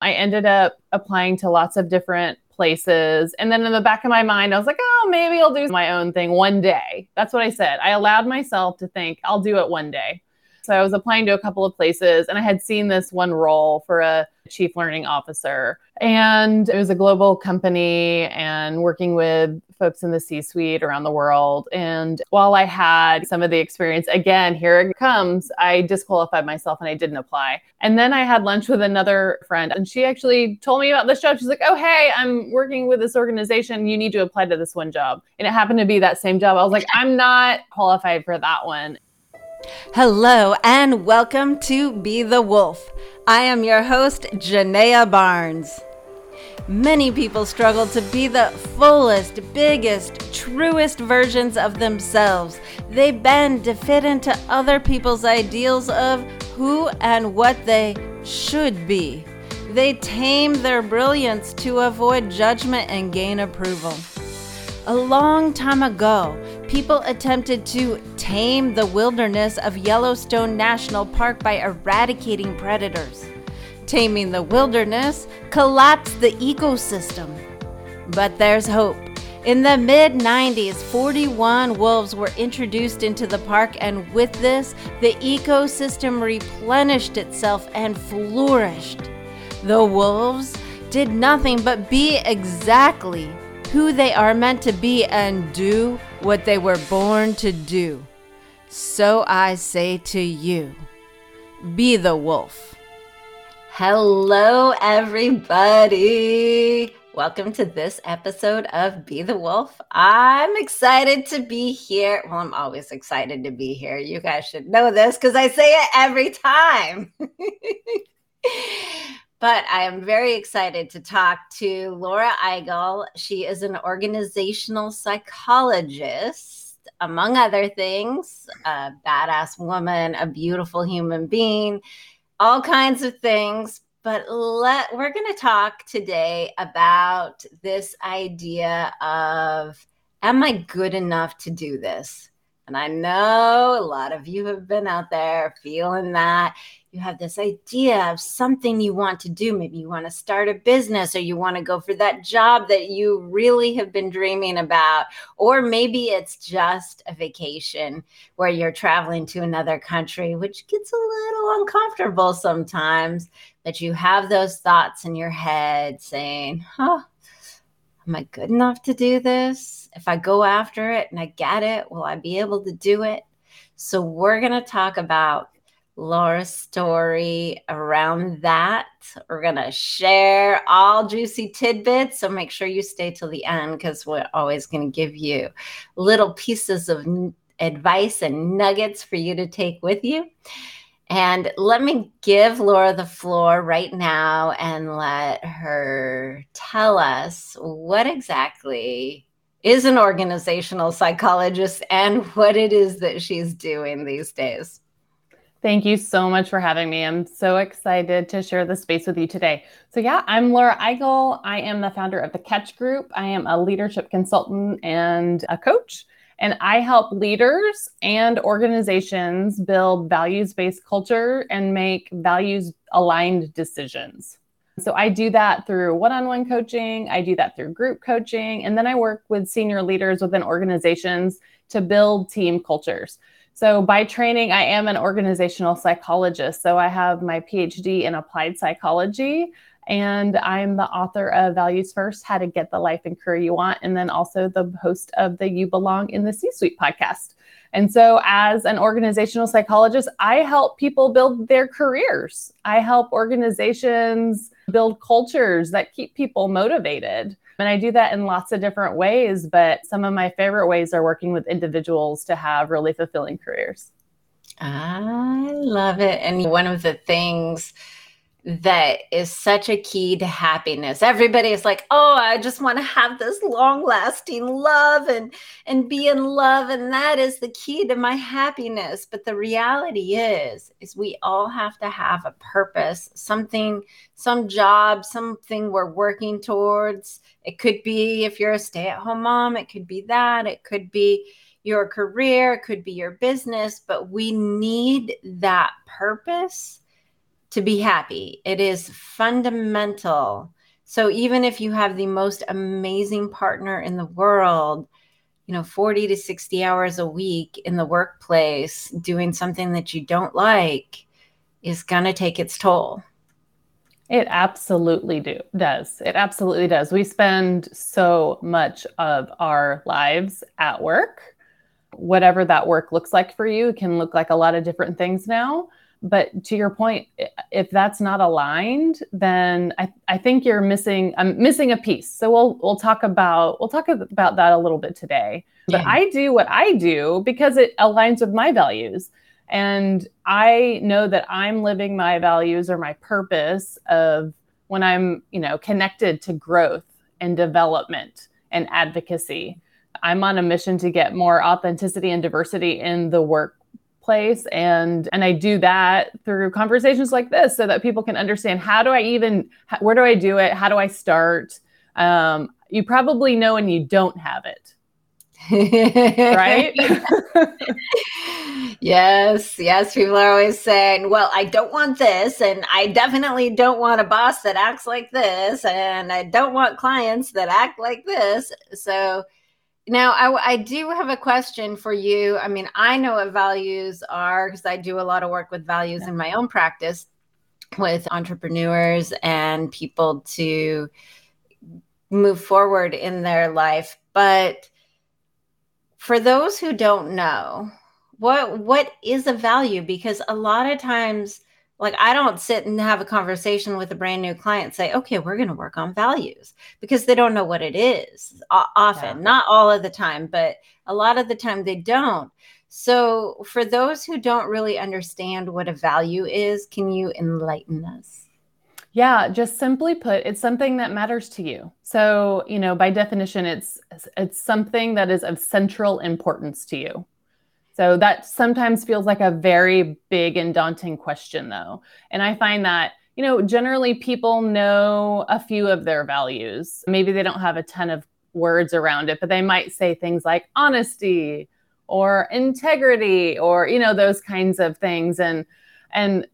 I ended up applying to lots of different places. And then in the back of my mind, I was like, oh, maybe I'll do my own thing one day. That's what I said. I allowed myself to think I'll do it one day. So I was applying to a couple of places and I had seen this one role for a chief learning officer. And it was a global company and working with folks in the C suite around the world. And while I had some of the experience, again, here it comes, I disqualified myself and I didn't apply. And then I had lunch with another friend and she actually told me about this job. She's like, oh, hey, I'm working with this organization. You need to apply to this one job. And it happened to be that same job. I was like, I'm not qualified for that one. Hello and welcome to Be the Wolf. I am your host, Genea Barnes. Many people struggle to be the fullest, biggest, truest versions of themselves. They bend to fit into other people's ideals of who and what they should be. They tame their brilliance to avoid judgment and gain approval. A long time ago, people attempted to tame the wilderness of Yellowstone National Park by eradicating predators. Taming the wilderness collapsed the ecosystem. But there's hope. In the mid 90s, 41 wolves were introduced into the park, and with this, the ecosystem replenished itself and flourished. The wolves did nothing but be exactly who they are meant to be and do what they were born to do. So I say to you be the wolf. Hello, everybody. Welcome to this episode of Be the Wolf. I'm excited to be here. Well, I'm always excited to be here. You guys should know this because I say it every time. But I am very excited to talk to Laura Eigel. She is an organizational psychologist, among other things, a badass woman, a beautiful human being, all kinds of things. But let we're going to talk today about this idea of am I good enough to do this? And I know a lot of you have been out there feeling that you have this idea of something you want to do. Maybe you want to start a business or you want to go for that job that you really have been dreaming about. Or maybe it's just a vacation where you're traveling to another country, which gets a little uncomfortable sometimes. But you have those thoughts in your head saying, huh, am I good enough to do this? If I go after it and I get it, will I be able to do it? So, we're going to talk about Laura's story around that. We're going to share all juicy tidbits. So make sure you stay till the end because we're always going to give you little pieces of n- advice and nuggets for you to take with you. And let me give Laura the floor right now and let her tell us what exactly is an organizational psychologist and what it is that she's doing these days. Thank you so much for having me. I'm so excited to share the space with you today. So, yeah, I'm Laura Eigel. I am the founder of the Catch Group. I am a leadership consultant and a coach, and I help leaders and organizations build values based culture and make values aligned decisions. So, I do that through one on one coaching, I do that through group coaching, and then I work with senior leaders within organizations to build team cultures. So, by training, I am an organizational psychologist. So, I have my PhD in applied psychology, and I'm the author of Values First How to Get the Life and Career You Want, and then also the host of the You Belong in the C Suite podcast. And so, as an organizational psychologist, I help people build their careers. I help organizations build cultures that keep people motivated. And I do that in lots of different ways, but some of my favorite ways are working with individuals to have really fulfilling careers. I love it. And one of the things that is such a key to happiness. Everybody is like, "Oh, I just want to have this long-lasting love and and be in love and that is the key to my happiness." But the reality is is we all have to have a purpose, something, some job, something we're working towards. It could be if you're a stay-at-home mom, it could be that, it could be your career, it could be your business, but we need that purpose to be happy. It is fundamental. So even if you have the most amazing partner in the world, you know, 40 to 60 hours a week in the workplace doing something that you don't like is going to take its toll. It absolutely do does. It absolutely does. We spend so much of our lives at work. Whatever that work looks like for you can look like a lot of different things now. But to your point, if that's not aligned, then I, I think you're missing I'm missing a piece. So we'll we'll talk about we'll talk about that a little bit today. But yeah. I do what I do because it aligns with my values. And I know that I'm living my values or my purpose of when I'm, you know, connected to growth and development and advocacy. I'm on a mission to get more authenticity and diversity in the workplace and and I do that through conversations like this so that people can understand how do I even where do I do it? How do I start? Um, you probably know and you don't have it right? yes, yes. People are always saying, well, I don't want this, and I definitely don't want a boss that acts like this, and I don't want clients that act like this. So, now I, I do have a question for you. I mean, I know what values are because I do a lot of work with values in my own practice with entrepreneurs and people to move forward in their life. But for those who don't know, what what is a value? Because a lot of times, like I don't sit and have a conversation with a brand new client, say, okay, we're going to work on values because they don't know what it is. often, yeah. not all of the time, but a lot of the time they don't. So, for those who don't really understand what a value is, can you enlighten us? Yeah, just simply put, it's something that matters to you. So, you know, by definition, it's it's something that is of central importance to you. So that sometimes feels like a very big and daunting question though. And I find that, you know, generally people know a few of their values. Maybe they don't have a ton of words around it, but they might say things like honesty or integrity or, you know, those kinds of things and and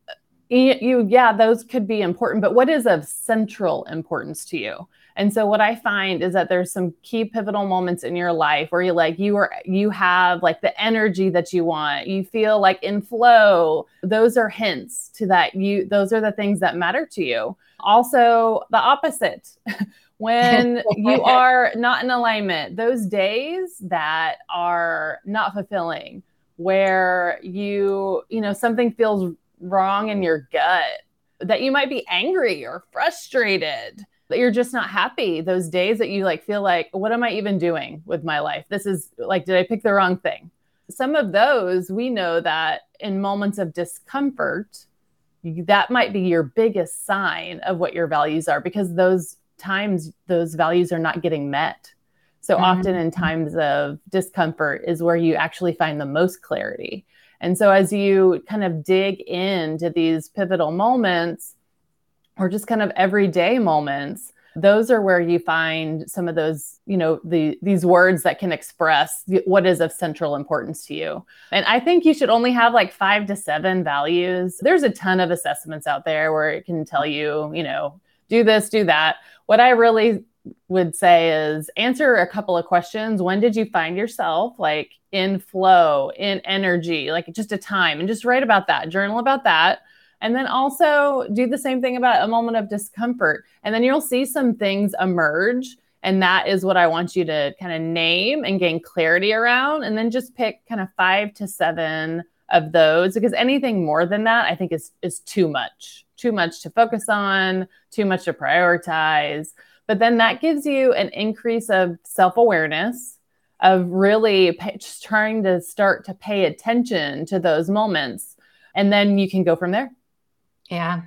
you yeah those could be important but what is of central importance to you and so what i find is that there's some key pivotal moments in your life where you like you are you have like the energy that you want. You feel like in flow. Those are hints to that you those are the things that matter to you. Also the opposite. When you are not in alignment those days that are not fulfilling where you you know something feels wrong in your gut, that you might be angry or frustrated, that you're just not happy. Those days that you like feel like, what am I even doing with my life? This is like, did I pick the wrong thing? Some of those we know that in moments of discomfort, that might be your biggest sign of what your values are because those times those values are not getting met. So mm-hmm. often in times of discomfort is where you actually find the most clarity. And so as you kind of dig into these pivotal moments or just kind of everyday moments, those are where you find some of those, you know, the these words that can express what is of central importance to you. And I think you should only have like 5 to 7 values. There's a ton of assessments out there where it can tell you, you know, do this, do that. What I really would say is answer a couple of questions. When did you find yourself like in flow, in energy, like just a time, and just write about that, journal about that. And then also do the same thing about a moment of discomfort. And then you'll see some things emerge. And that is what I want you to kind of name and gain clarity around. And then just pick kind of five to seven of those because anything more than that, I think is is too much, too much to focus on, too much to prioritize. But then that gives you an increase of self awareness, of really pay, just trying to start to pay attention to those moments. And then you can go from there. Yeah.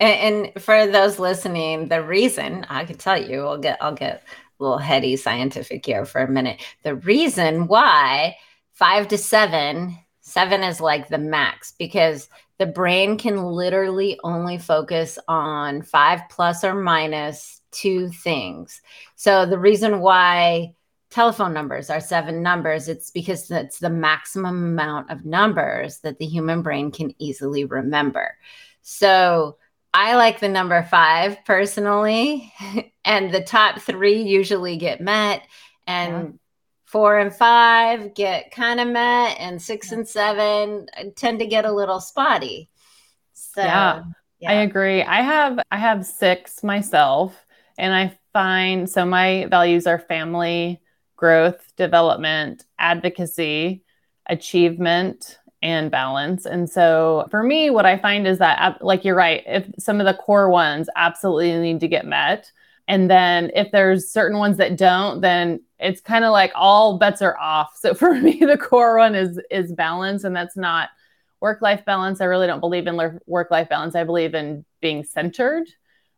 And, and for those listening, the reason I can tell you, I'll get, I'll get a little heady scientific here for a minute. The reason why five to seven, seven is like the max because the brain can literally only focus on five plus or minus two things. So the reason why telephone numbers are seven numbers, it's because that's the maximum amount of numbers that the human brain can easily remember. So I like the number five personally, and the top three usually get met, and yeah. four and five get kind of met, and six yeah. and seven uh, tend to get a little spotty. So yeah. yeah, I agree. I have I have six myself, and I find so my values are family, growth, development, advocacy, achievement, and balance. And so for me, what I find is that, like you're right, if some of the core ones absolutely need to get met. And then if there's certain ones that don't, then it's kind of like all bets are off. So for me, the core one is is balance, and that's not work life balance. I really don't believe in work life balance. I believe in being centered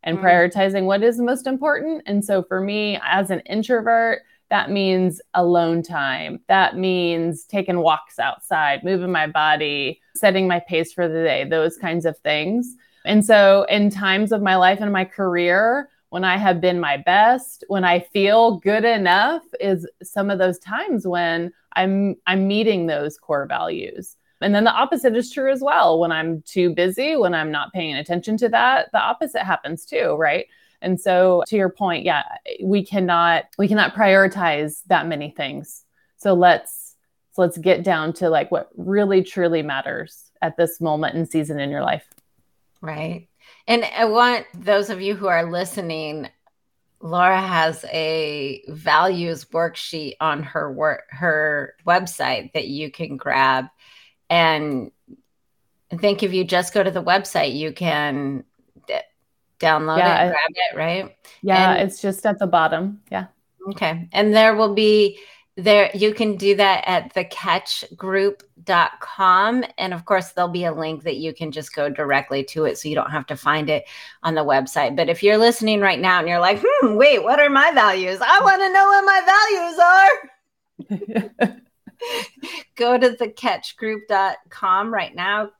and mm. prioritizing what is most important. And so for me, as an introvert, that means alone time. That means taking walks outside, moving my body, setting my pace for the day, those kinds of things. And so, in times of my life and my career, when I have been my best, when I feel good enough, is some of those times when I'm I'm meeting those core values. And then the opposite is true as well. When I'm too busy, when I'm not paying attention to that, the opposite happens too, right? And so to your point, yeah, we cannot we cannot prioritize that many things. So let's so let's get down to like what really truly matters at this moment and season in your life. Right. And I want those of you who are listening, Laura has a values worksheet on her work her website that you can grab. And I think if you just go to the website, you can download yeah, it, grab it, right? Yeah, and, it's just at the bottom. Yeah. Okay. And there will be there you can do that at thecatchgroup.com and of course there'll be a link that you can just go directly to it so you don't have to find it on the website but if you're listening right now and you're like hmm wait what are my values i want to know what my values are go to thecatchgroup.com right now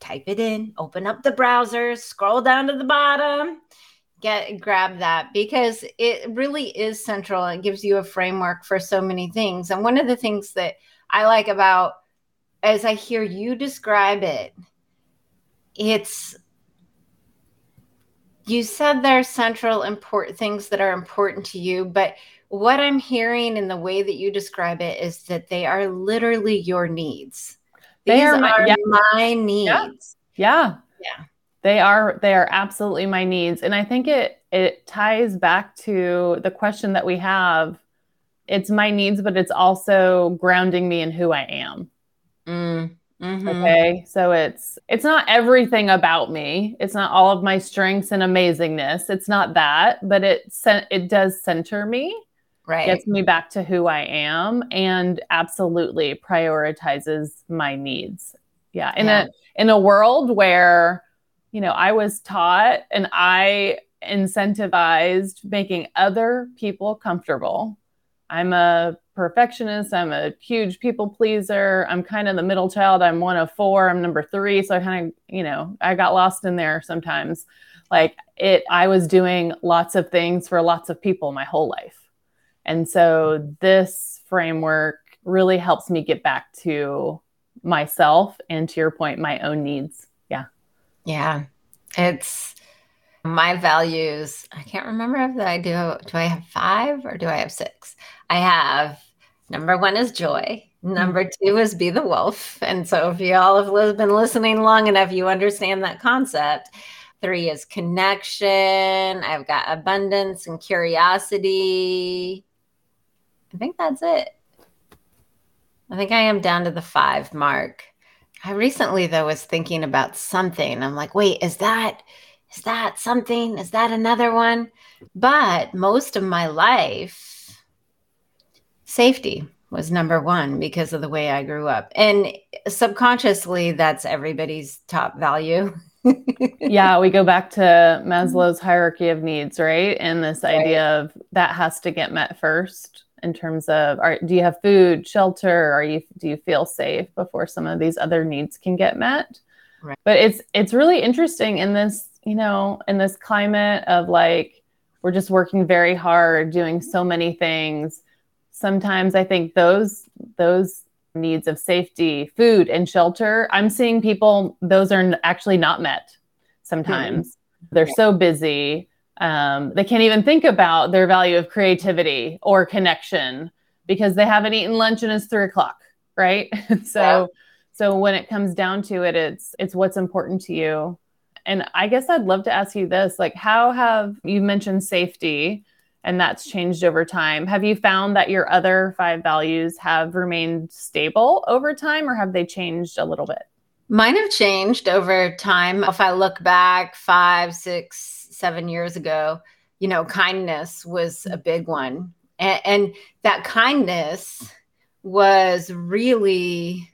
type it in, open up the browser, scroll down to the bottom, get grab that because it really is central and gives you a framework for so many things. And one of the things that I like about as I hear you describe it, it's you said there are central important things that are important to you, but what I'm hearing in the way that you describe it is that they are literally your needs they are, my, are yeah. my needs. Yeah. yeah. They are they are absolutely my needs. And I think it it ties back to the question that we have. It's my needs, but it's also grounding me in who I am. Mm. Mm-hmm. Okay. So it's it's not everything about me. It's not all of my strengths and amazingness. It's not that, but it it does center me right. gets me back to who i am and absolutely prioritizes my needs. Yeah. In yeah. a in a world where you know i was taught and i incentivized making other people comfortable. I'm a perfectionist. I'm a huge people pleaser. I'm kind of the middle child. I'm one of four. I'm number three. So i kind of you know i got lost in there sometimes. Like it i was doing lots of things for lots of people my whole life and so this framework really helps me get back to myself and to your point, my own needs. Yeah. Yeah. It's my values. I can't remember if I do. Do I have five or do I have six? I have number one is joy. Number mm-hmm. two is be the wolf. And so if y'all have been listening long enough, you understand that concept. Three is connection. I've got abundance and curiosity. I think that's it. I think I am down to the five mark. I recently though was thinking about something. I'm like, wait, is that is that something? Is that another one? But most of my life, safety was number one because of the way I grew up. And subconsciously, that's everybody's top value. yeah, we go back to Maslow's hierarchy of needs, right? And this right. idea of that has to get met first in terms of are, do you have food shelter are you do you feel safe before some of these other needs can get met right. but it's it's really interesting in this you know in this climate of like we're just working very hard doing so many things sometimes i think those those needs of safety, food, and shelter, I'm seeing people, those are actually not met sometimes. Mm-hmm. They're so busy. Um, they can't even think about their value of creativity or connection because they haven't eaten lunch and it's three o'clock, right? so, yeah. so when it comes down to it, it's it's what's important to you. And I guess I'd love to ask you this: like, how have you mentioned safety? and that's changed over time. Have you found that your other five values have remained stable over time or have they changed a little bit? Mine have changed over time. If I look back five, six, seven years ago, you know, kindness was a big one. And, and that kindness was really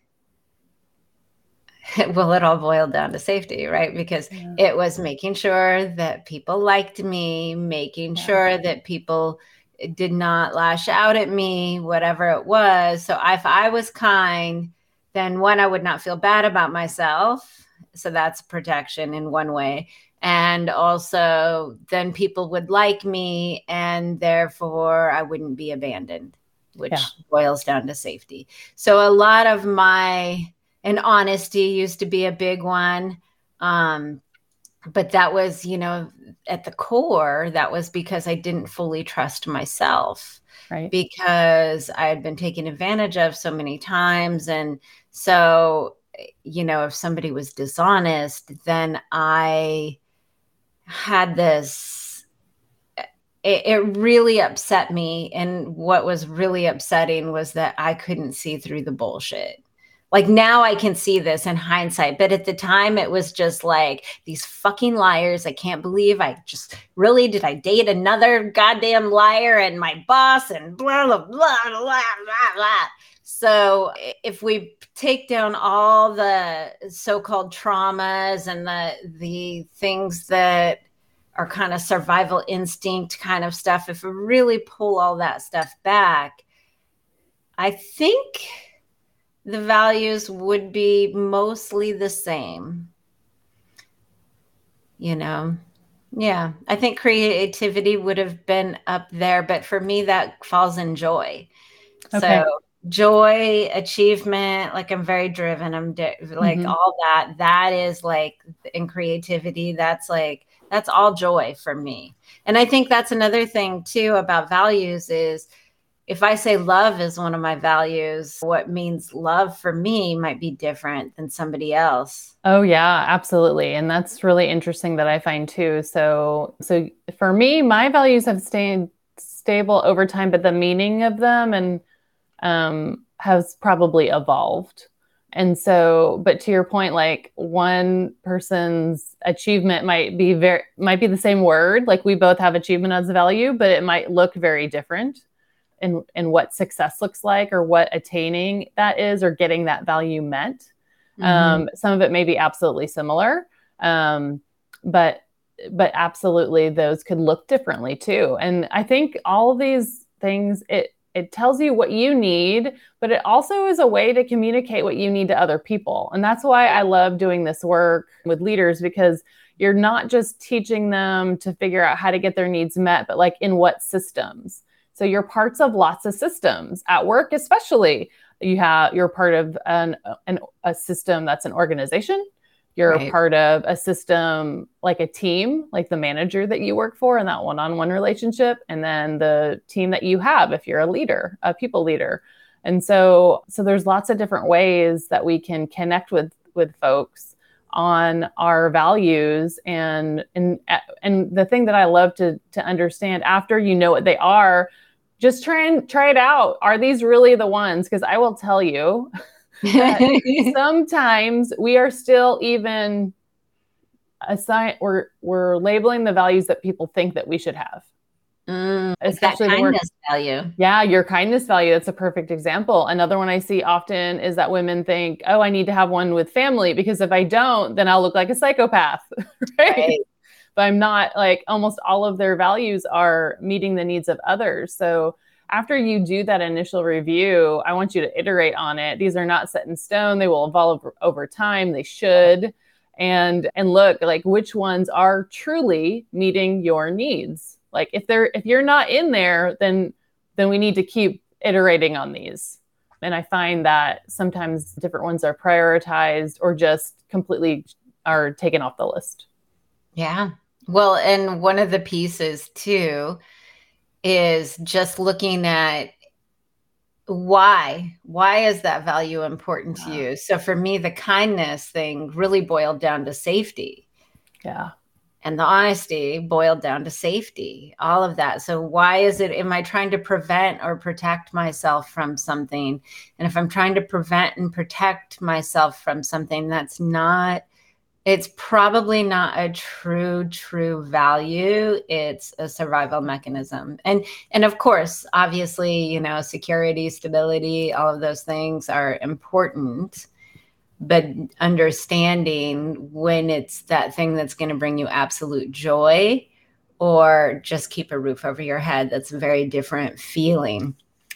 well, it all boiled down to safety, right? Because yeah. it was making sure that people liked me, making yeah. sure that people did not lash out at me, whatever it was. So if I was kind, then one, I would not feel bad about myself. So that's protection in one way. And also, then people would like me, and therefore I wouldn't be abandoned, which yeah. boils down to safety. So a lot of my and honesty used to be a big one. Um, but that was, you know, at the core, that was because I didn't fully trust myself. Right. Because I had been taken advantage of so many times. And so, you know, if somebody was dishonest, then I had this it, it, really upset me. And what was really upsetting was that I couldn't see through the bullshit like now I can see this in hindsight, but at the time it was just like these fucking liars. I can't believe I just really did I date another goddamn liar and my boss and blah blah blah blah blah blah. So if we take down all the so-called traumas and the the things that are kind of survival instinct kind of stuff, if we really pull all that stuff back, I think the values would be mostly the same. You know, yeah, I think creativity would have been up there, but for me, that falls in joy. Okay. So, joy, achievement, like I'm very driven. I'm di- like mm-hmm. all that. That is like in creativity, that's like, that's all joy for me. And I think that's another thing too about values is if I say love is one of my values, what means love for me might be different than somebody else. Oh yeah, absolutely. And that's really interesting that I find too. So so for me, my values have stayed stable over time, but the meaning of them and um has probably evolved. And so, but to your point, like one person's achievement might be very might be the same word. Like we both have achievement as a value, but it might look very different in, in what success looks like or what attaining that is or getting that value meant mm-hmm. um, some of it may be absolutely similar um, but but absolutely those could look differently too and i think all these things it it tells you what you need but it also is a way to communicate what you need to other people and that's why i love doing this work with leaders because you're not just teaching them to figure out how to get their needs met but like in what systems so you're parts of lots of systems at work, especially. You have you're part of an, an a system that's an organization. You're right. part of a system like a team, like the manager that you work for in that one-on-one relationship, and then the team that you have if you're a leader, a people leader. And so so there's lots of different ways that we can connect with with folks on our values and and and the thing that I love to to understand after you know what they are just try and try it out. Are these really the ones? Because I will tell you sometimes we are still even assign we're we're labeling the values that people think that we should have. Mm, Especially that kindness value. Yeah, your kindness value. That's a perfect example. Another one I see often is that women think, oh, I need to have one with family because if I don't, then I'll look like a psychopath. right? right but I'm not like almost all of their values are meeting the needs of others. So after you do that initial review, I want you to iterate on it. These are not set in stone. They will evolve over time. They should. And and look like which ones are truly meeting your needs. Like if they're if you're not in there, then then we need to keep iterating on these. And I find that sometimes different ones are prioritized or just completely are taken off the list. Yeah. Well, and one of the pieces too is just looking at why why is that value important yeah. to you? So for me the kindness thing really boiled down to safety. Yeah. And the honesty boiled down to safety all of that. So why is it am i trying to prevent or protect myself from something? And if i'm trying to prevent and protect myself from something that's not it's probably not a true true value. It's a survival mechanism. And and of course obviously you know security stability all of those things are important. But understanding when it's that thing that's going to bring you absolute joy or just keep a roof over your head that's a very different feeling.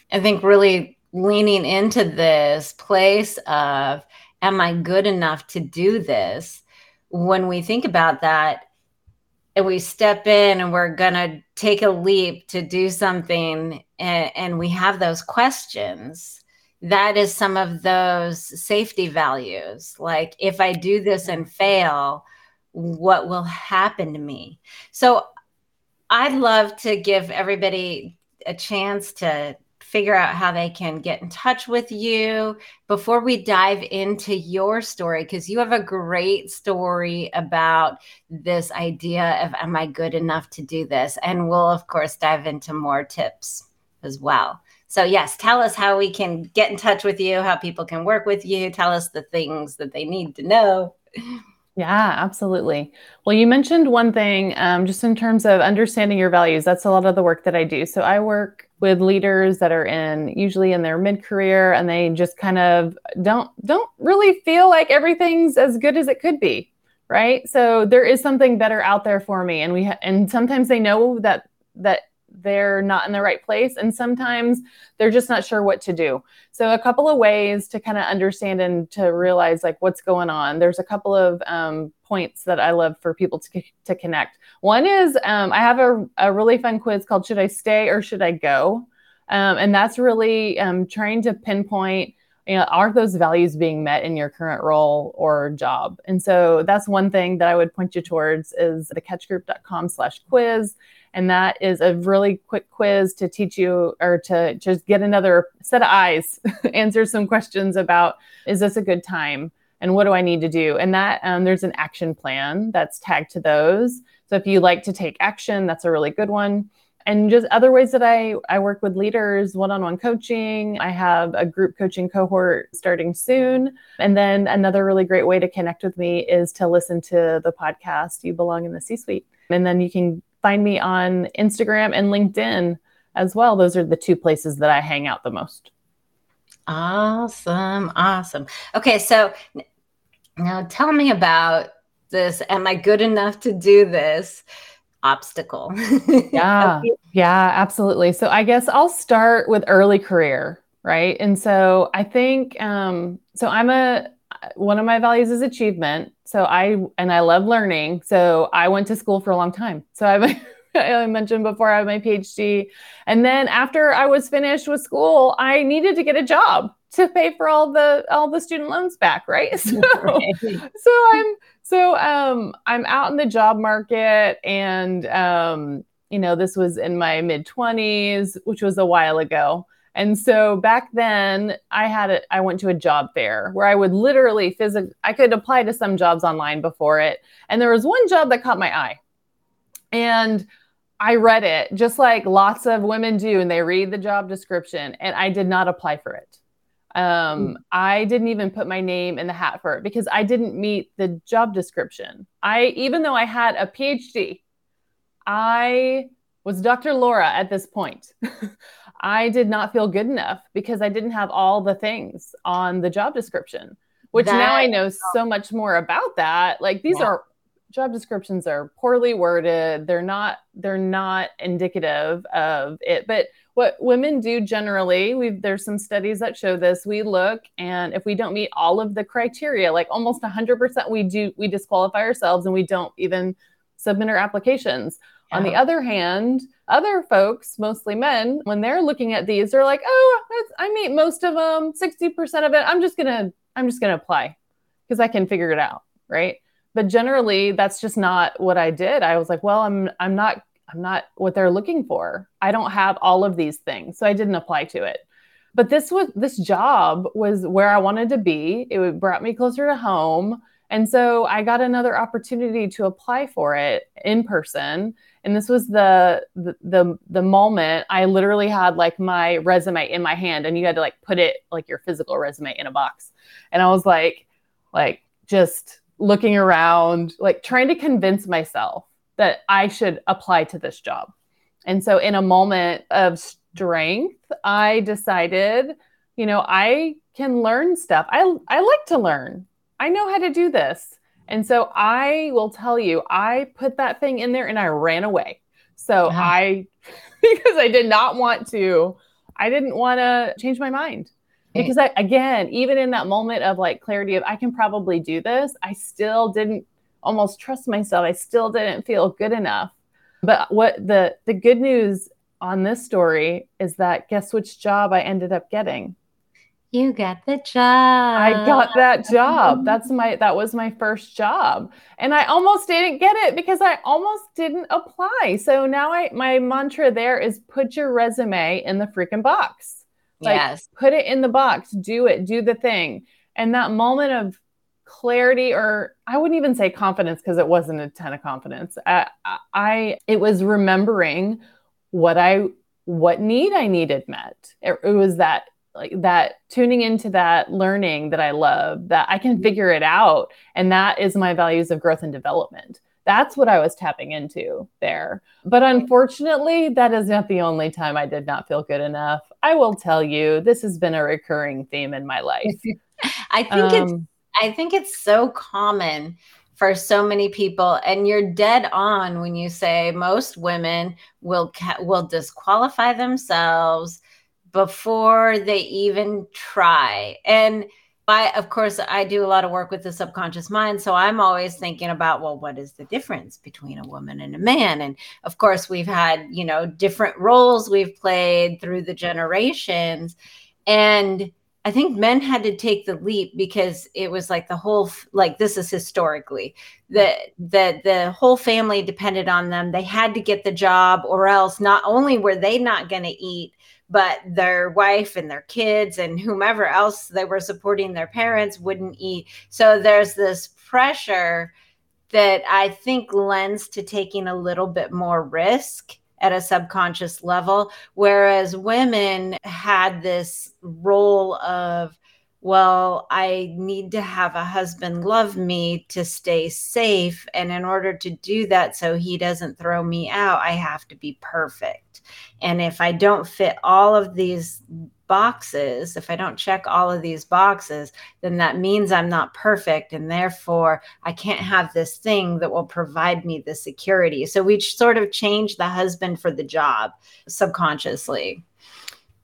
I think really leaning into this place of am i good enough to do this when we think about that and we step in and we're going to take a leap to do something and, and, we have those questions that is some of those safety values. Like if i do this and fail what will happen to me? So i'd love to give everybody a chance to figure out how they can get in touch with you before we dive into your story because you have a great story about this idea of am i good enough to do this and we'll of course dive into more tips as well so yes tell us how we can get in touch with you how people can work with you tell us the things that they need to know Yeah, absolutely. Well, you mentioned one thing um, just in terms of understanding your values. That's a lot of the work that I do. So I work with leaders that are in usually in their mid-career and they just kind of don't don't really feel like everything's as good as it could be, right? So there is something better out there for me and we ha- and sometimes they know that that they're not in the right place and sometimes they're just not sure what to do so a couple of ways to kind of understand and to realize like what's going on there's a couple of um, points that i love for people to, to connect one is um, i have a, a really fun quiz called should i stay or should i go um, and that's really um, trying to pinpoint you know, are those values being met in your current role or job? And so that's one thing that I would point you towards is thecatchgroup.com slash quiz. And that is a really quick quiz to teach you or to just get another set of eyes, answer some questions about is this a good time? And what do I need to do? And that um, there's an action plan that's tagged to those. So if you like to take action, that's a really good one and just other ways that I, I work with leaders, one on one coaching. I have a group coaching cohort starting soon. And then another really great way to connect with me is to listen to the podcast, You Belong in the C Suite. And then you can find me on Instagram and LinkedIn as well. Those are the two places that I hang out the most. Awesome. Awesome. Okay. So now tell me about this. Am I good enough to do this? obstacle. yeah. Yeah, absolutely. So I guess I'll start with early career, right? And so I think um so I'm a one of my values is achievement. So I and I love learning. So I went to school for a long time. So I I mentioned before I have my PhD. And then after I was finished with school, I needed to get a job to pay for all the all the student loans back, right? So, so I'm so um, I'm out in the job market, and um, you know, this was in my mid 20s, which was a while ago. And so back then, I had it. I went to a job fair where I would literally physically. I could apply to some jobs online before it, and there was one job that caught my eye, and I read it just like lots of women do, and they read the job description, and I did not apply for it. Um, mm. I didn't even put my name in the hat for it because I didn't meet the job description. I, even though I had a PhD, I was Dr. Laura at this point. I did not feel good enough because I didn't have all the things on the job description, which that, now I know so much more about that. Like these yeah. are job descriptions are poorly worded. They're not they're not indicative of it. But what women do generally we there's some studies that show this we look and if we don't meet all of the criteria like almost 100% we do we disqualify ourselves and we don't even submit our applications Yeah. On the other hand, other folks, mostly men, when they're looking at these, they're like, "Oh, I meet most of them, 60% of it. I'm just to I'm just going to apply because I can figure it out, right?" But generally, that's just not what I did. I was like, "Well, I'm I'm not I'm not what they're looking for. I don't have all of these things." So I didn't apply to it. But this was this job was where I wanted to be. It brought me closer to home. And so I got another opportunity to apply for it in person. And this was the, the the the moment I literally had like my resume in my hand and you had to like put it like your physical resume in a box. And I was like like just looking around, like trying to convince myself that I should apply to this job. And so in a moment of strength, I decided, you know, I can learn stuff. I I like to learn. I know how to do this. And so I will tell you, I put that thing in there and I ran away. So yeah. I, because I did not want to, I didn't want to change my mind. Because I, again, even in that moment of like clarity of I can probably do this, I still didn't almost trust myself. I still didn't feel good enough. But what the the good news on this story is that guess which job I ended up getting? You got the job. I got that job. That's my that was my first job. And I almost didn't get it because I almost didn't apply. So now I my mantra there is put your resume in the freaking box. Like, yes. Put it in the box. Do it. Do the thing. And that moment of clarity or I wouldn't even say confidence because it wasn't a ton of confidence. I, I it was remembering what I what need I needed met. It, it was that like that tuning into that learning that I love, that I can mm-hmm. figure it out. And that is my values of growth and development. That's what I was tapping into there. But unfortunately, that is not the only time I did not feel good enough. I will tell you, this has been a recurring theme in my life. I think um, it's I think it's so common for so many people and you're dead on when you say most women will ca- will disqualify themselves before they even try. And I, of course, I do a lot of work with the subconscious mind. So I'm always thinking about, well, what is the difference between a woman and a man? And of course, we've had, you know, different roles we've played through the generations. And I think men had to take the leap because it was like the whole like this is historically the the the whole family depended on them. They had to get the job or else not only were they not going to eat, but their wife and their kids and whomever else they were supporting their parents wouldn't eat. So there's this pressure that I think lends to taking a little bit more risk at a subconscious level. Whereas women had this role of, well, I need to have a husband love me to stay safe. And in order to do that, so he doesn't throw me out, I have to be perfect. And if I don't fit all of these boxes, if I don't check all of these boxes, then that means I'm not perfect. And therefore, I can't have this thing that will provide me the security. So we sort of change the husband for the job subconsciously.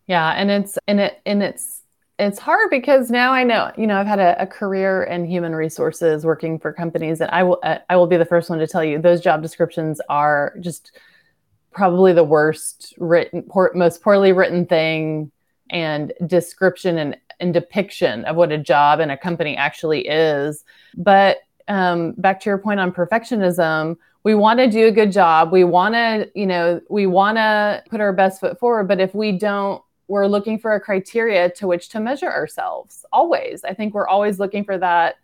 Yeah. And it's, and it, and it's, it's hard because now I know, you know, I've had a, a, career in human resources working for companies, and I will, I will be the first one to tell you those job descriptions are just probably the worst written, most poorly written thing and description and, and depiction of what a job and a company actually is. But um, back to your point on perfectionism, we want to do a good job. We want to, you know, we want to put our best foot forward. But if we don't, we're looking for a criteria to which to measure ourselves always. I think we're always looking for that.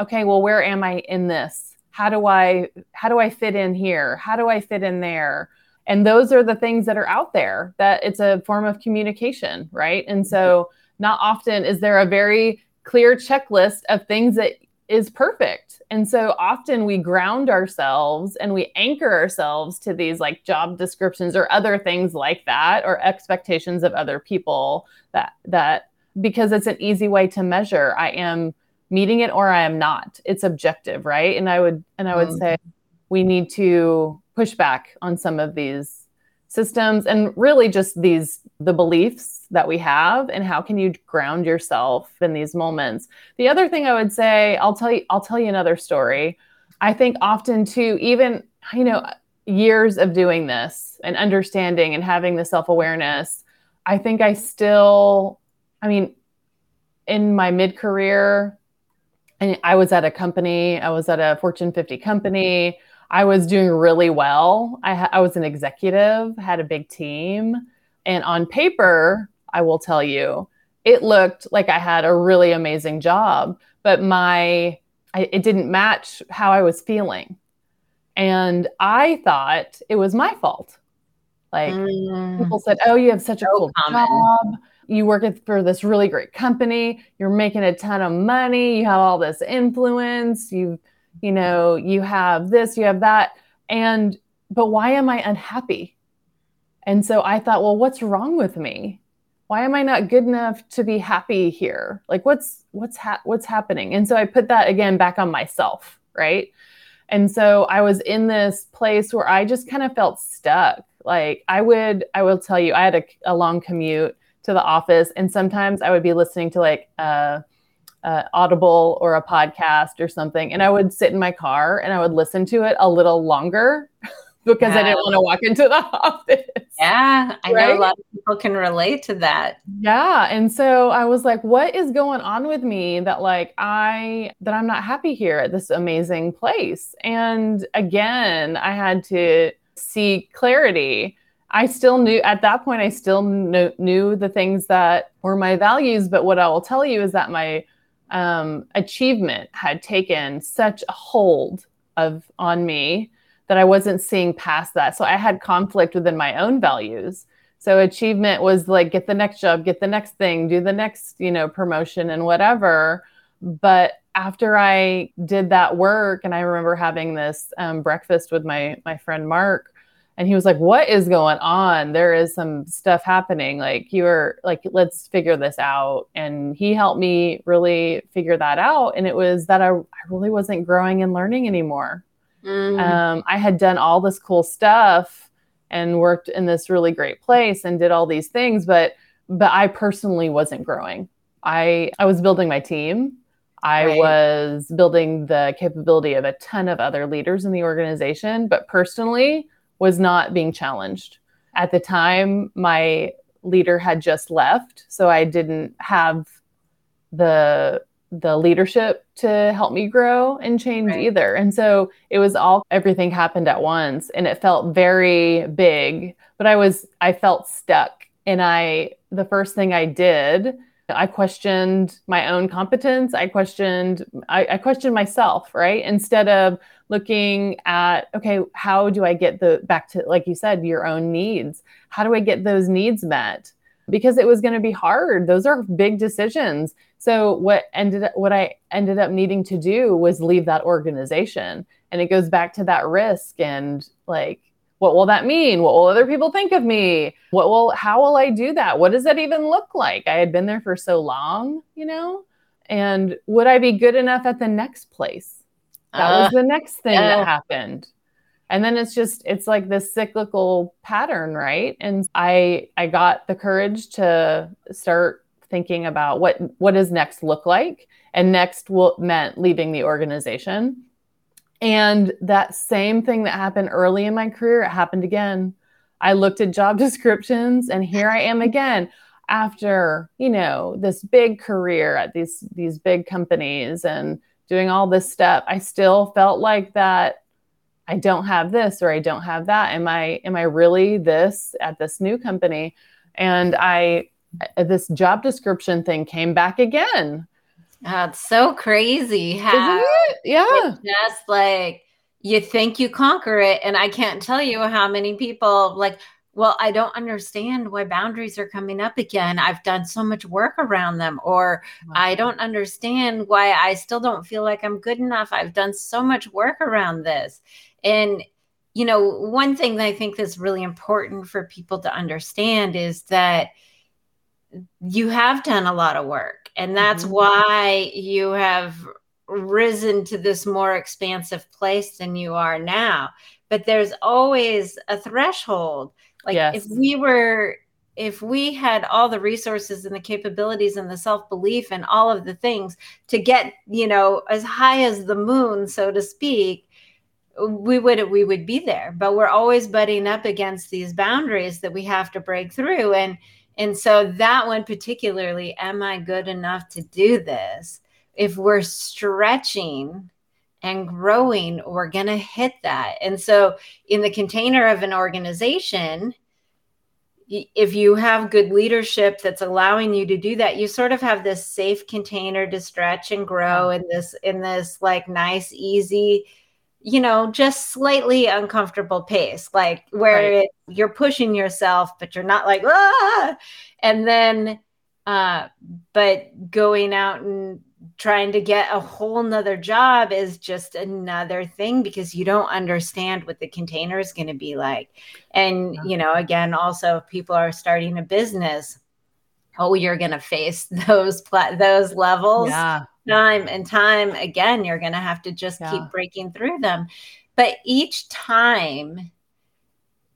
Okay, well, where am I in this? How do I how do I fit in here? How do I fit in there? And those are the things that are out there that it's a form of communication right? And so not often is there a very clear checklist of things that is perfect. And so often we ground ourselves and we anchor ourselves to these like job descriptions or other things like that or expectations of other people that that because it's an easy way to measure i am meeting it or i am not. It's objective right? And i would and i would mm-hmm. say we need to push back on some of these systems and really just these the beliefs that we have and how can you ground yourself in these moments the other thing i would say i'll tell you i'll tell you another story i think often too even you know years of doing this and understanding and having the self awareness, I think I still, I mean, in my mid career, and I was at a company, I was at a Fortune 50 company. I was doing really well. I, ha- I was an executive, had a big team. And on paper, I will tell you, it looked like I had a really amazing job, but my I, it didn't match how I was feeling. And I thought it was my fault. Like mm. people said, "Oh, you have such a cool common. job. You work for this really great company. You're making a ton of money. You have all this influence. You, you know, you have this, you have that. And but why am I unhappy?" And so I thought, "Well, what's wrong with me? Why am I not good enough to be happy here? Like what's what's ha- what's happening?" And so I put that again back on myself, right? And so I was in this place where I just kind of felt stuck. Like I would, I will tell you, I had a, a long commute to the office, and sometimes I would be listening to like a, a Audible or a podcast or something, and I would sit in my car and I would listen to it a little longer because yeah. I didn't want to walk into the office. Yeah, I right? know a lot of people can relate to that. Yeah, and so I was like, what is going on with me that like I that I'm not happy here at this amazing place? And again, I had to seek clarity. I still knew at that point I still knew, knew the things that were my values, but what I will tell you is that my um, achievement had taken such a hold of on me that I wasn't seeing past that. So I had conflict within my own values. So achievement was like get the next job, get the next thing, do the next, you know, promotion and whatever. But after I did that work, and I remember having this um, breakfast with my my friend Mark, and he was like, "What is going on? There is some stuff happening. Like you're like, let's figure this out." And he helped me really figure that out. And it was that I, I really wasn't growing and learning anymore. Mm. Um, I had done all this cool stuff and worked in this really great place and did all these things, but but I personally wasn't growing. I I was building my team. I right. was building the capability of a ton of other leaders in the organization, but personally was not being challenged. At the time, my leader had just left, so I didn't have the the leadership to help me grow and change right. either. And so it was all everything happened at once and it felt very big, but I was I felt stuck and I the first thing I did I questioned my own competence. I questioned I, I, questioned myself, right? Instead of looking at, okay, how do I get the back to like you said, your own needs? How do I get those needs met? Because it was going to be hard. Those are big decisions. So what ended up, what I ended up needing to do was leave that organization. And it goes back to that risk and like what will that mean? What will other people think of me? What will how will I do that? What does that even look like? I had been there for so long, you know? And would I be good enough at the next place? That uh, was the next thing yeah. that happened. And then it's just it's like this cyclical pattern, right? And I I got the courage to start thinking about what what does next look like and next will meant leaving the organization and that same thing that happened early in my career it happened again. I looked at job descriptions and here i am again after you know this big career at these these big companies and doing all this stuff. I still felt like that i don't have this or i don't have that. Am i am i really this at this new company? And i this job description thing came back again. That's so crazy. How Yeah. Just like you think you conquer it. And I can't tell you how many people like, well, I don't understand why boundaries are coming up again. I've done so much work around them, or wow. I don't understand why I still don't feel like I'm good enough. I've done so much work around this. And, you know, one thing that I think that's really important for people to understand is that you have done a lot of work and that's mm-hmm. why you have risen to this more expansive place than you are now but there's always a threshold like yes. if we were if we had all the resources and the capabilities and the self-belief and all of the things to get you know as high as the moon so to speak we would we would be there but we're always butting up against these boundaries that we have to break through and and so that one particularly am i good enough to do this? If we're stretching and growing we're going to hit that. And so in the container of an organization if you have good leadership that's allowing you to do that you sort of have this safe container to stretch and grow mm-hmm. in this in this like nice easy you know, just slightly uncomfortable pace, like where right. it, you're pushing yourself, but you're not like, ah, and then, uh, but going out and trying to get a whole nother job is just another thing because you don't understand what the container is going to be like. And, you know, again, also if people are starting a business, oh, you're going to face those, pla- those levels. Yeah time and time again you're going to have to just yeah. keep breaking through them. But each time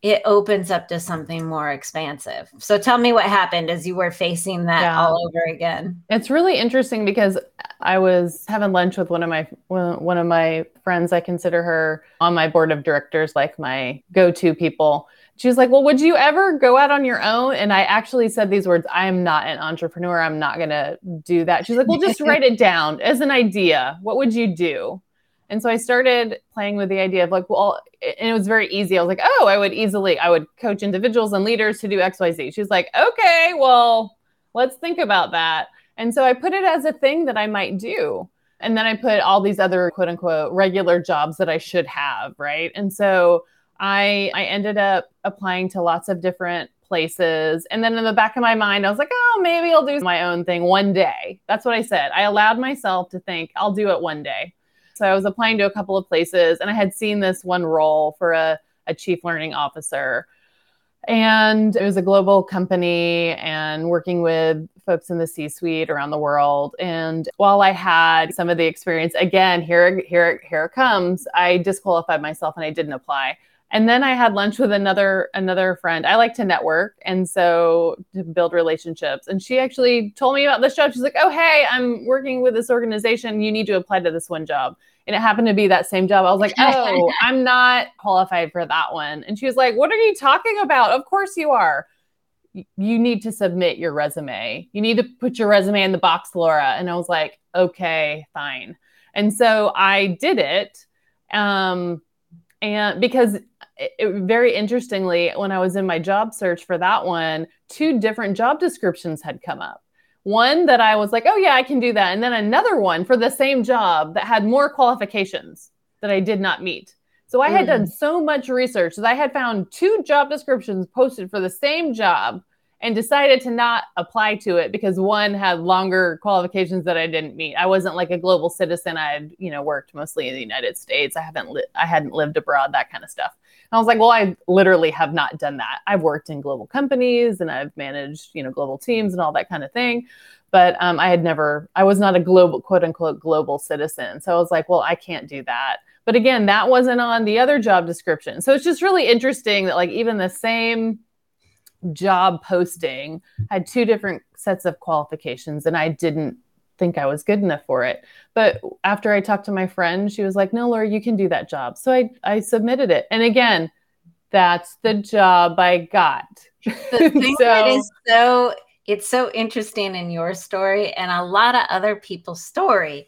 it opens up to something more expansive. So tell me what happened as you were facing that yeah. all over again. It's really interesting because i was having lunch with one of my one of my friends. I consider her on my board of directors like my go-to people she was like, Well, would you ever go out on your own? And I actually said these words I am not an entrepreneur. I'm not going to do that. She's like, Well, just write it down as an idea. What would you do? And so I started playing with the idea of like, well, and it was very easy. I was like, oh, I would easily, I would coach individuals and leaders to do X, Y, Z. She's like, okay, well, let's think about that. And so I put it as a thing that I might do. And then I put all these other quote unquote regular jobs that I should have. Right. And so I I ended up applying to lots of different places. And then in the back of my mind, I was like, oh, maybe I'll do my own thing one day. That's what I said. I allowed myself to think I'll do it one day. So I was applying to a couple of places and I had seen this one role for a, a chief learning officer. And it was a global company and working with folks in the C suite around the world. And while I had some of the experience, again, here, here, here it comes, I disqualified myself and I didn't apply and then i had lunch with another another friend. I like to network and so to build relationships. And she actually told me about this job. She's like oh hey i'm working with this organization. You need to apply to this one job. And it happened to be that same job. I was like oh i'm not qualified for that one. And she was like what are you talking about? Of course you are. You need to submit your resume. You need to put your resume in the box laura. And i was like okay fine. And so i did it um, and because it, very interestingly, when I was in my job search for that one, two different job descriptions had come up. One that I was like, oh, yeah, I can do that. And then another one for the same job that had more qualifications that I did not meet. So I had mm. done so much research that I had found two job descriptions posted for the same job and decided to not apply to it because one had longer qualifications that I didn't meet. I wasn't like a global citizen. I had, you know, worked mostly in the United States. I haven't li- I hadn't lived abroad, that kind of stuff. And I was like, well, I literally have not done that. I've worked in global companies and I've managed, you know, global teams and all that kind of thing. But um, I had never, I was not a global, quote unquote, global citizen. So I was like, well, I can't do that. But again, that wasn't on the other job description. So it's just really interesting that, like, even the same job posting had two different sets of qualifications, and I didn't think I was good enough for it. But after I talked to my friend, she was like, "No, Laura, you can do that job." So I I submitted it. And again, that's the job I got. The thing so, that is so it's so interesting in your story and a lot of other people's story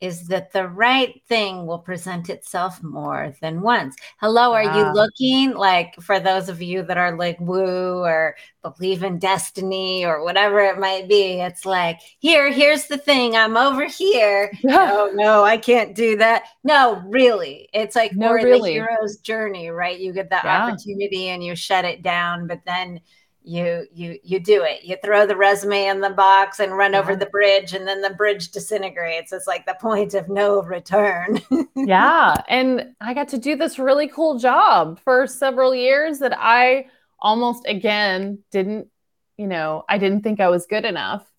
is that the right thing will present itself more than once. Hello, are wow. you ah. looking like for those of you that are like woo or believe in destiny or whatever it might be? It's like, here, here's the thing. I'm over here. no, oh, no, I can't do that. No, really. It's like no, really. the hero's journey, right? You get that yeah. opportunity and you shut it down, but then you you you do it. You throw the resume in the box and run yeah. over uh-huh. the bridge and then the bridge disintegrates. It's like the point of no return. Yeah and i got to do this really cool job for several years that i almost again didn't you know i didn't think i was good enough.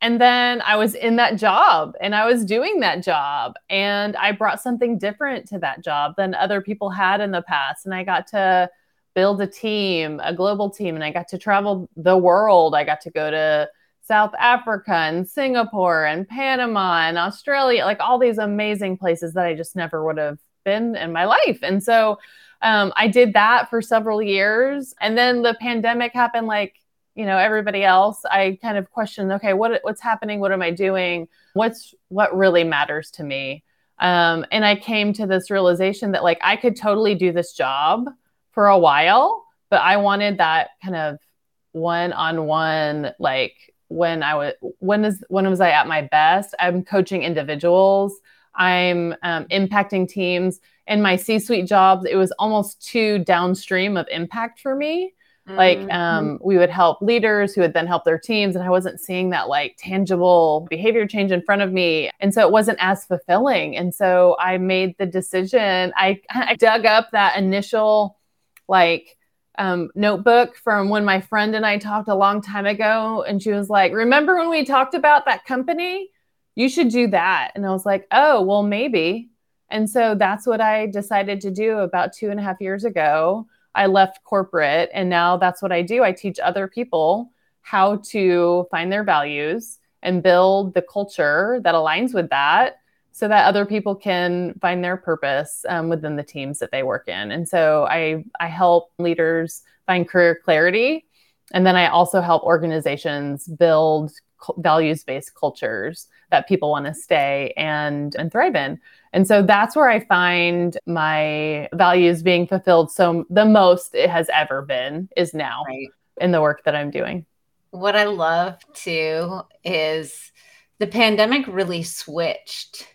And then i was in that job and i was doing that job and i brought something different to that job than other people had in the past. And i got to build a team, a global team, and I got to travel the world. I got to go to South Africa and Singapore and Panama and Australia, like all these amazing places that I just never would have been in my life. And so um, I did that for several years. And then the pandemic happened like, you know, everybody else. I kind of questioned, okay, what, what's happening? What am I doing? What's what really matters to me? Um, and I came to this realization that like I could totally do this job for a while, but I wanted that kind of one on one, like when I was when is when was I at my best? I'm coaching individuals. I'm um, impacting teams. In my C-suite jobs, it was almost too downstream of impact for me. Mm-hmm. Like um, we would help leaders who would then help their teams, and I wasn't seeing that like tangible behavior change in front of me, and so it wasn't as fulfilling. And so I made the decision. I, I dug up that initial like um, notebook from when my friend and I talked a long time ago. And she was like, Remember when we talked about that company? You should do that. And I was like, Oh, well, maybe. And so that's what I decided to do about two and a half years ago. I left corporate and now that's what I do. I teach other people how to find their values and build the culture that aligns with that so that other people can find their purpose um, within the teams that they work in. And so I, I help leaders find career clarity. And then I also help organizations build values based cultures that people want to stay and, and thrive in. And so that's where I find my values being fulfilled. So the most it has ever been is now right. in the work that I'm doing. What I love too is the pandemic really switched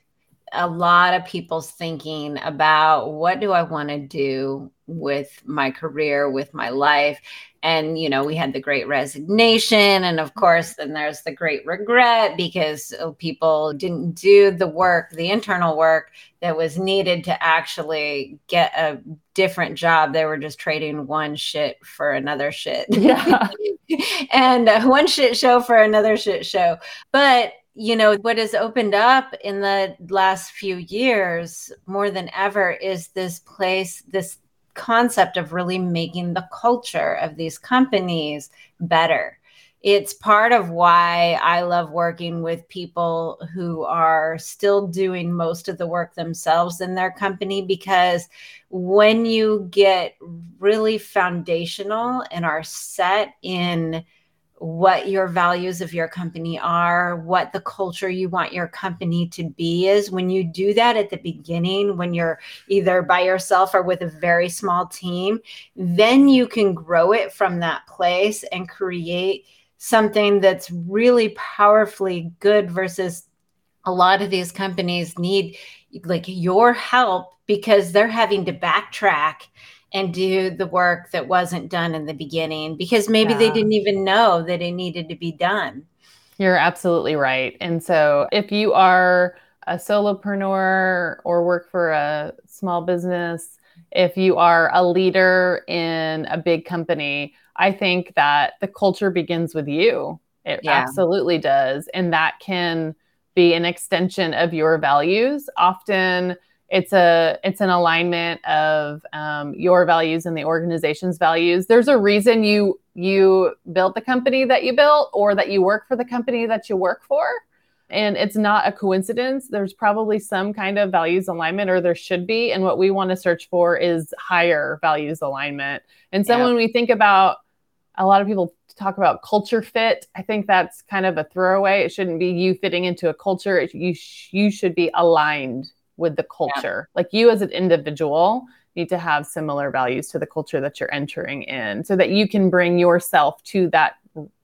a lot of people's thinking about what do I want to do with my career, with my life. And, you know, we had the great resignation. And of course, then there's the great regret because oh, people didn't do the work, the internal work that was needed to actually get a different job. They were just trading one shit for another shit. Yeah. and uh, one shit show for another shit show. But you know, what has opened up in the last few years more than ever is this place, this concept of really making the culture of these companies better. It's part of why I love working with people who are still doing most of the work themselves in their company because when you get really foundational and are set in what your values of your company are, what the culture you want your company to be is. When you do that at the beginning, when you're either by yourself or with a very small team, then you can grow it from that place and create something that's really powerfully good versus a lot of these companies need like your help because they're having to backtrack and do the work that wasn't done in the beginning because maybe yeah. they didn't even know that it needed to be done. You're absolutely right. And so if you are a solopreneur or work for a small business, if you are a leader in a big company, I think that the culture begins with you. It yeah. absolutely does. And that can be an extension of your values. Often it's a it's an alignment of um, your values and the organization's values. There's a reason you you built the company that you built or that you work for the company that you work for. And it's not a coincidence. There's probably some kind of values alignment or there should be. And what we want to search for is higher values alignment. And so yeah. when we think about a lot of people talk about culture fit i think that's kind of a throwaway. It shouldn't be you fitting into a culture. You sh- you should be aligned with the culture. Yeah. Like you as an individual need to have similar values to the culture that you're entering in so that you can bring yourself to that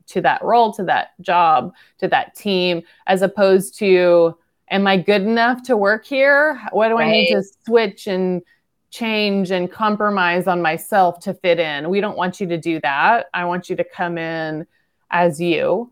to that role, to that job, to that team as opposed to am I good enough to work here? What do right. I need to switch and change and compromise on myself to fit in? We don't want you to do that. I want you to come in as you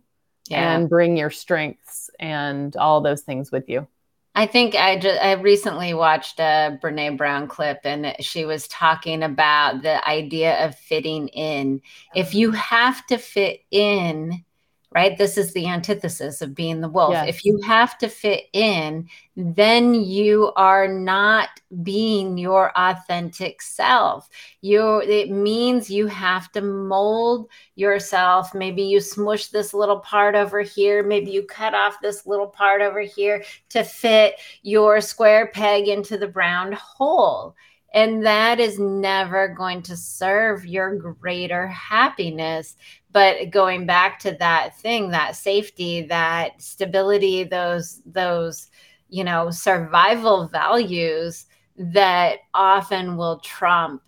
yeah. and bring your strengths and all those things with you. I think I just I recently watched a Brene Brown clip and she was talking about the idea of fitting in. If you oh. have to fit in right? This is the antithesis of being the wolf. Yes. If you have to fit in, then you are not being your authentic self. You it means you have to mold yourself. Maybe you smush this little part over here, maybe you cut off this little part over here to fit your square peg into the round hole. And that is never going to serve your greater happiness. But going back to that thing, that safety, that stability, those, those, you know, survival values that often will trump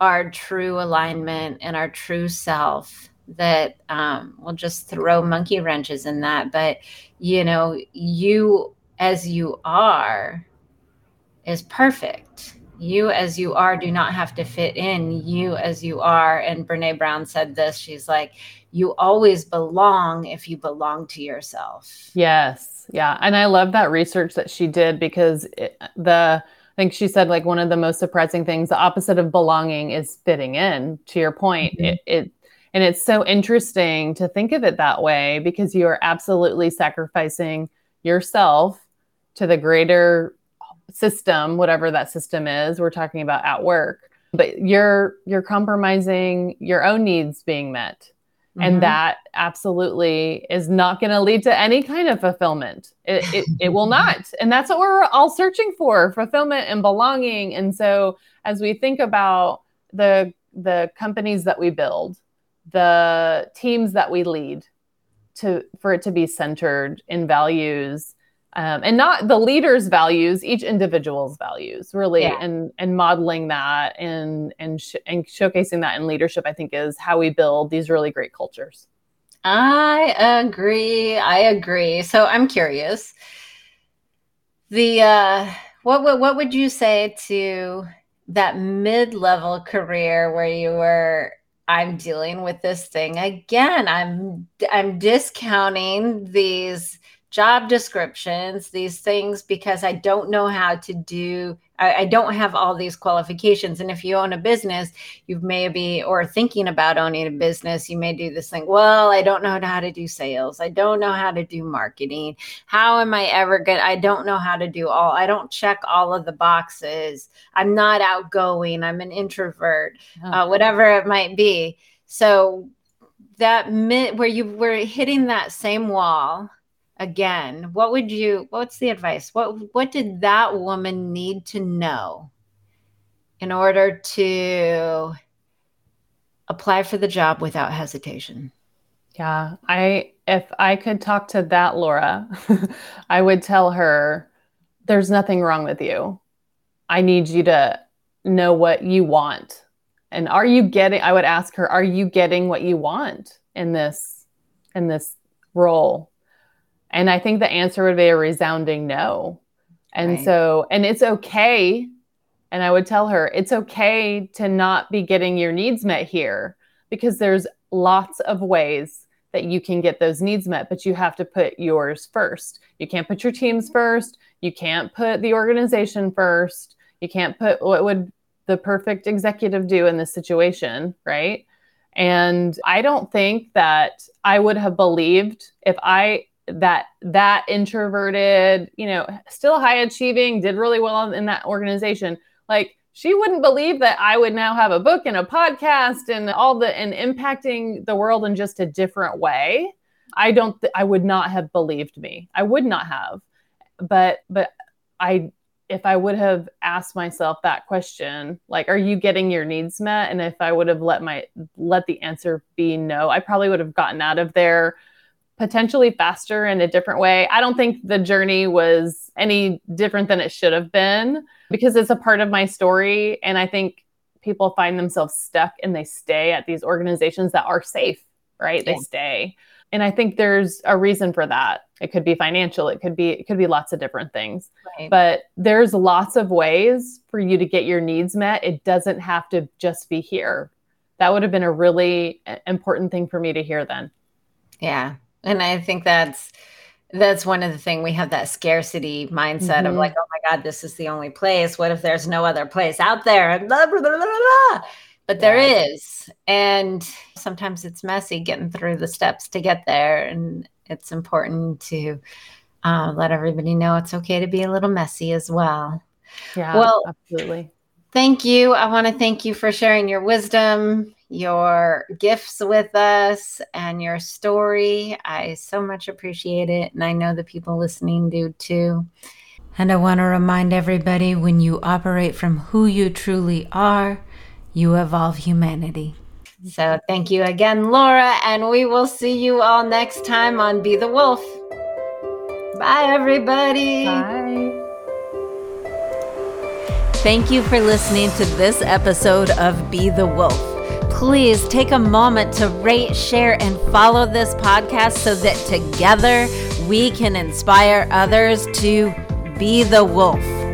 our true alignment and our true self that um, will just throw monkey wrenches in that. But, you know, you as you are is perfect you as you are do not have to fit in. You as you are and brene brown said this. She's like you always belong if you belong to yourself. Yes. Yeah. And i love that research that she did because it, the i think she said like one of the most surprising things the opposite of belonging is fitting in to your point. Mm-hmm. it, it and it's so interesting to think of it that way because you are absolutely sacrificing yourself to the greater system, whatever that system is, we're talking about at work, but you're you're compromising your own needs being met. Mm-hmm. And that absolutely is not going to lead to any kind of fulfillment. It, it, it will not. And that's what we're all searching for fulfillment and belonging. And so, as we think about the, the companies that we build, the teams that we lead, to, for it to be centered in values um, and not the leader's values, each individual's values, really, yeah. and and modeling that and and sh- and showcasing that in leadership, I think, is how we build these really great cultures. I agree. I agree. So I'm curious. The uh, what what what would you say to that mid-level career where you were I'm dealing with this thing again. I'm I'm discounting these job descriptions, these things, because I don't know how to do, I, I, don't have all these qualifications. And if you own a business, you maybe, or thinking about owning a business, you may do this thing, well, I don't know how to do sales. I don't know how to do marketing. How am I ever going I don't know how to do all, I don't check all of the boxes. I'm not outgoing. I'm an introvert, oh. uh, whatever it might be. So that where you were hitting that same wall again what would you what's the advice? What what did that woman need to know in order to apply for the job without hesitation? Yeah i if i could talk to that laura i would tell her there's nothing wrong with you. I need you to know what you want. And are you getting i would ask her are you getting what you want in this in this role and I think the answer would be a resounding no. And right. so, and it's okay. And I would tell her, it's okay to not be getting your needs met here because there's lots of ways that you can get those needs met, but you have to put yours first. You can't put your teams first. You can't put the organization first. You can't put what would the perfect executive do in this situation, right? And I don't think that I would have believed if I that that introverted, you know, still high achieving, did really well in that organization. Like she wouldn't believe that I would now have a book and a podcast and all the and impacting the world in just a different way. I don't th- I would not have believed me. I would not have. But but I if I would have asked myself that question, like, are you getting your needs met? And if I would have let my let the answer be no, I probably would have gotten out of there potentially faster in a different way. I don't think the journey was any different than it should have been because it's a part of my story. And I think people find themselves stuck and they stay at these organizations that are safe, right? Yeah. They stay. And I think there's a reason for that. It could be financial, it could be it could be lots of different things. Right. But there's lots of ways for you to get your needs met. It doesn't have to just be here. That would have been a really important thing for me to hear then. Yeah, and I think that's that's one of the thing we have that scarcity mindset mm-hmm. of like, oh my God, this is the only place. What if there's no other place out there? And blah, blah, blah, but there is, and sometimes it's messy getting through the steps to get there, and it's important to uh, let everybody know it's okay to be a little messy as well. Yeah, well, absolutely. Thank you. I want to thank you for sharing your wisdom, your gifts with us, and your story. I so much appreciate it. And I know the people listening do too. And I want to remind everybody when you operate from who you truly are, you evolve humanity. So thank you again, Laura, and we will see you all next time on Be the Wolf. Bye, everybody. Bye. Thank you for listening to this episode of Be the Wolf. Please take a moment to rate, share, and follow this podcast so that together we can inspire others to be the wolf.